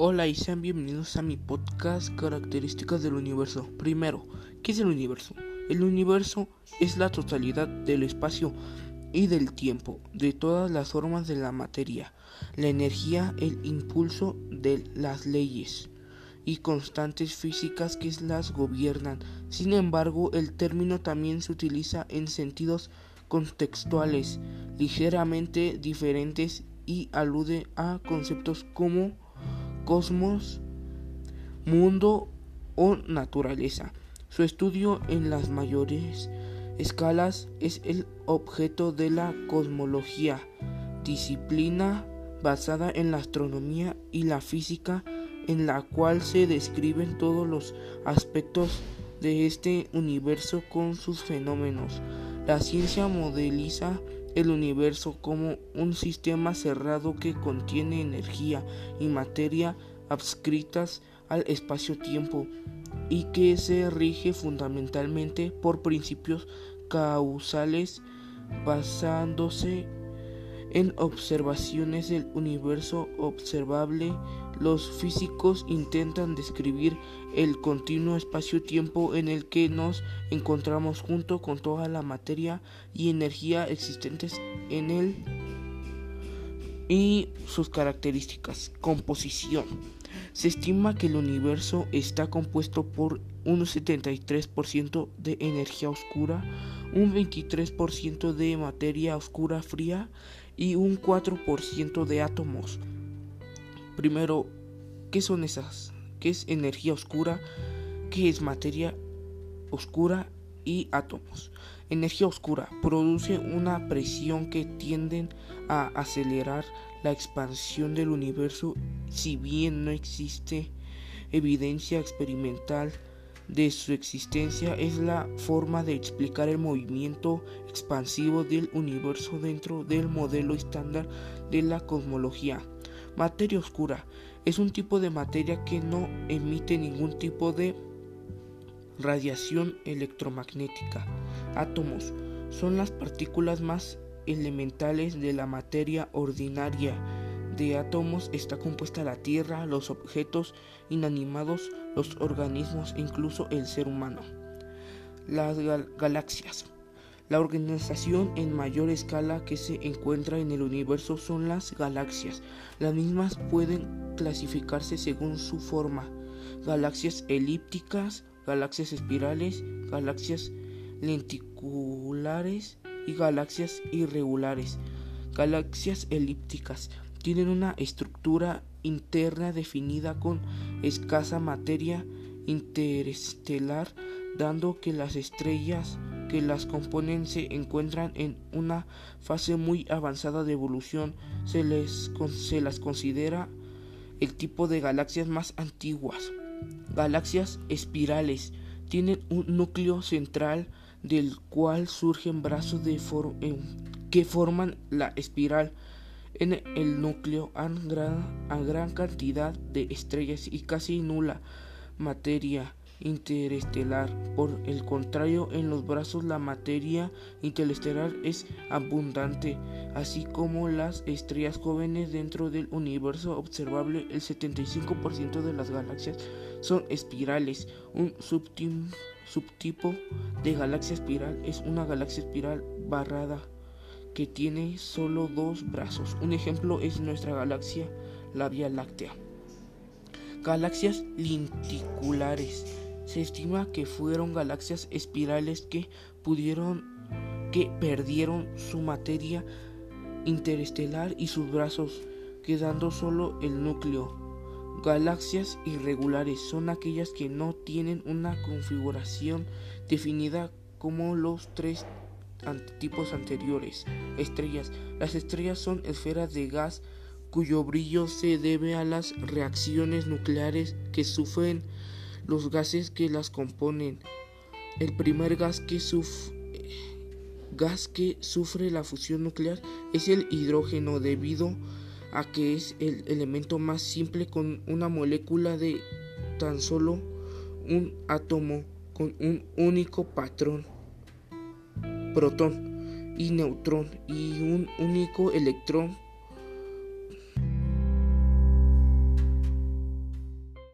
Hola y sean bienvenidos a mi podcast Características del Universo. Primero, ¿qué es el universo? El universo es la totalidad del espacio y del tiempo, de todas las formas de la materia, la energía, el impulso de las leyes y constantes físicas que las gobiernan. Sin embargo, el término también se utiliza en sentidos contextuales ligeramente diferentes y alude a conceptos como cosmos, mundo o naturaleza. Su estudio en las mayores escalas es el objeto de la cosmología, disciplina basada en la astronomía y la física en la cual se describen todos los aspectos de este universo con sus fenómenos. La ciencia modeliza el universo como un sistema cerrado que contiene energía y materia adscritas al espacio-tiempo y que se rige fundamentalmente por principios causales basándose en observaciones del universo observable, los físicos intentan describir el continuo espacio-tiempo en el que nos encontramos junto con toda la materia y energía existentes en él y sus características. Composición. Se estima que el universo está compuesto por un 73% de energía oscura, un 23% de materia oscura fría y un 4% de átomos. Primero, ¿qué son esas? ¿Qué es energía oscura? ¿Qué es materia oscura y átomos? Energía oscura produce una presión que tiende a acelerar la expansión del universo si bien no existe evidencia experimental de su existencia es la forma de explicar el movimiento expansivo del universo dentro del modelo estándar de la cosmología. Materia oscura es un tipo de materia que no emite ningún tipo de radiación electromagnética. Átomos son las partículas más elementales de la materia ordinaria de átomos está compuesta la Tierra, los objetos inanimados, los organismos incluso el ser humano. Las galaxias. La organización en mayor escala que se encuentra en el universo son las galaxias. Las mismas pueden clasificarse según su forma. Galaxias elípticas, galaxias espirales, galaxias lenticulares y galaxias irregulares. Galaxias elípticas tienen una estructura interna definida con escasa materia interestelar, dando que las estrellas que las componen se encuentran en una fase muy avanzada de evolución. Se, les, se las considera el tipo de galaxias más antiguas. Galaxias espirales tienen un núcleo central del cual surgen brazos de que forman la espiral en el núcleo hay gran, gran cantidad de estrellas y casi nula materia interestelar. Por el contrario, en los brazos la materia interestelar es abundante, así como las estrellas jóvenes dentro del universo observable. El 75% de las galaxias son espirales. Un subtipo de galaxia espiral es una galaxia espiral barrada que tiene solo dos brazos. Un ejemplo es nuestra galaxia, la Vía Láctea. Galaxias lenticulares. Se estima que fueron galaxias espirales que pudieron que perdieron su materia interestelar y sus brazos, quedando solo el núcleo. Galaxias irregulares son aquellas que no tienen una configuración definida como los tres tipos anteriores. Estrellas. Las estrellas son esferas de gas cuyo brillo se debe a las reacciones nucleares que sufren los gases que las componen. El primer gas que, gas que sufre la fusión nuclear es el hidrógeno debido a que es el elemento más simple con una molécula de tan solo un átomo con un único patrón protón y neutrón y un único electrón